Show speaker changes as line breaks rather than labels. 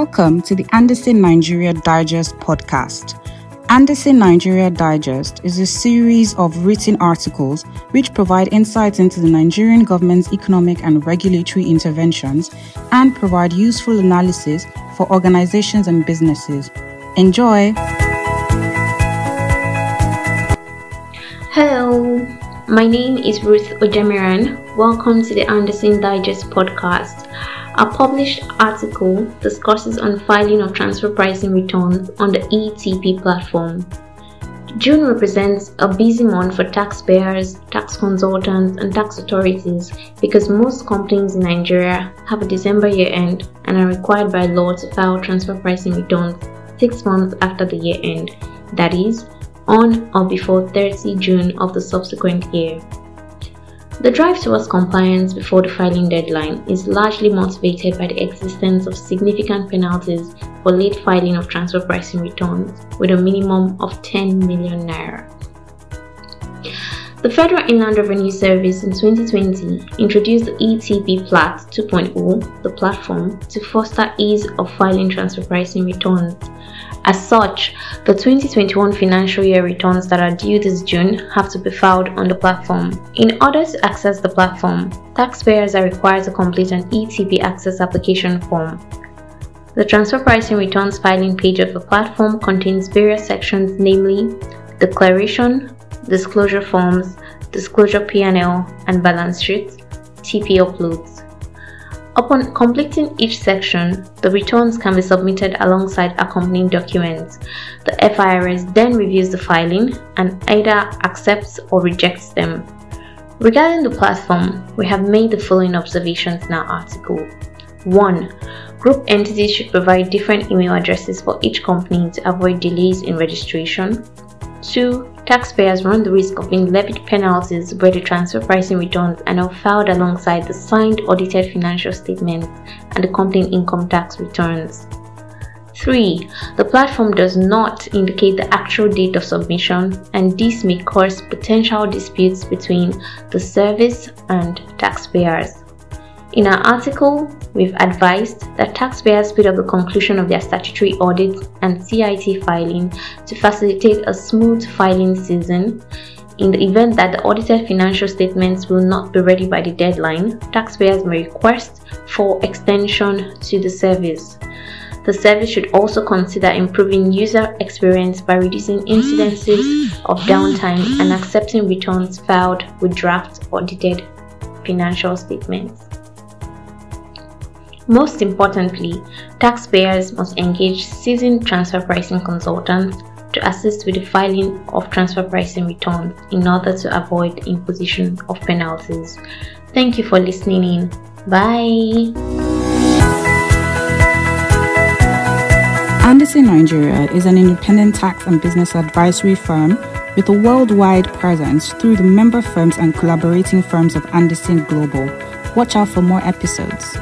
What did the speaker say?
Welcome to the Andersen Nigeria Digest podcast. Andersen Nigeria Digest is a series of written articles which provide insights into the Nigerian government's economic and regulatory interventions and provide useful analysis for organizations and businesses. Enjoy!
Hello, my name is Ruth Ojemiran. Welcome to the Andersen Digest podcast. A published article discusses on filing of transfer pricing returns on the ETP platform. June represents a busy month for taxpayers, tax consultants, and tax authorities because most companies in Nigeria have a December year end and are required by law to file transfer pricing returns six months after the year end, that is, on or before 30 June of the subsequent year. The drive towards compliance before the filing deadline is largely motivated by the existence of significant penalties for late filing of transfer pricing returns with a minimum of 10 million naira. The Federal Inland Revenue Service in 2020 introduced the ETP Plat 2.0, the platform, to foster ease of filing transfer pricing returns as such, the 2021 financial year returns that are due this June have to be filed on the platform. In order to access the platform, taxpayers are required to complete an ETP access application form. The transfer pricing returns filing page of the platform contains various sections namely declaration, disclosure forms, disclosure P&L and balance sheet, TP uploads. Upon completing each section, the returns can be submitted alongside accompanying documents. The FIRS then reviews the filing and either accepts or rejects them. Regarding the platform, we have made the following observations in our article. 1. Group entities should provide different email addresses for each company to avoid delays in registration. 2 taxpayers run the risk of being levied penalties where the transfer pricing returns are now filed alongside the signed audited financial statements and the company income tax returns. 3. The platform does not indicate the actual date of submission, and this may cause potential disputes between the service and taxpayers. In our article, we've advised that taxpayers speed up the conclusion of their statutory audit and CIT filing to facilitate a smooth filing season. In the event that the audited financial statements will not be ready by the deadline, taxpayers may request for extension to the service. The service should also consider improving user experience by reducing incidences of downtime and accepting returns filed with draft audited financial statements. Most importantly, taxpayers must engage seasoned transfer pricing consultants to assist with the filing of transfer pricing returns in order to avoid imposition of penalties. Thank you for listening in. Bye.
Andersen Nigeria is an independent tax and business advisory firm with a worldwide presence through the member firms and collaborating firms of Andersen Global. Watch out for more episodes.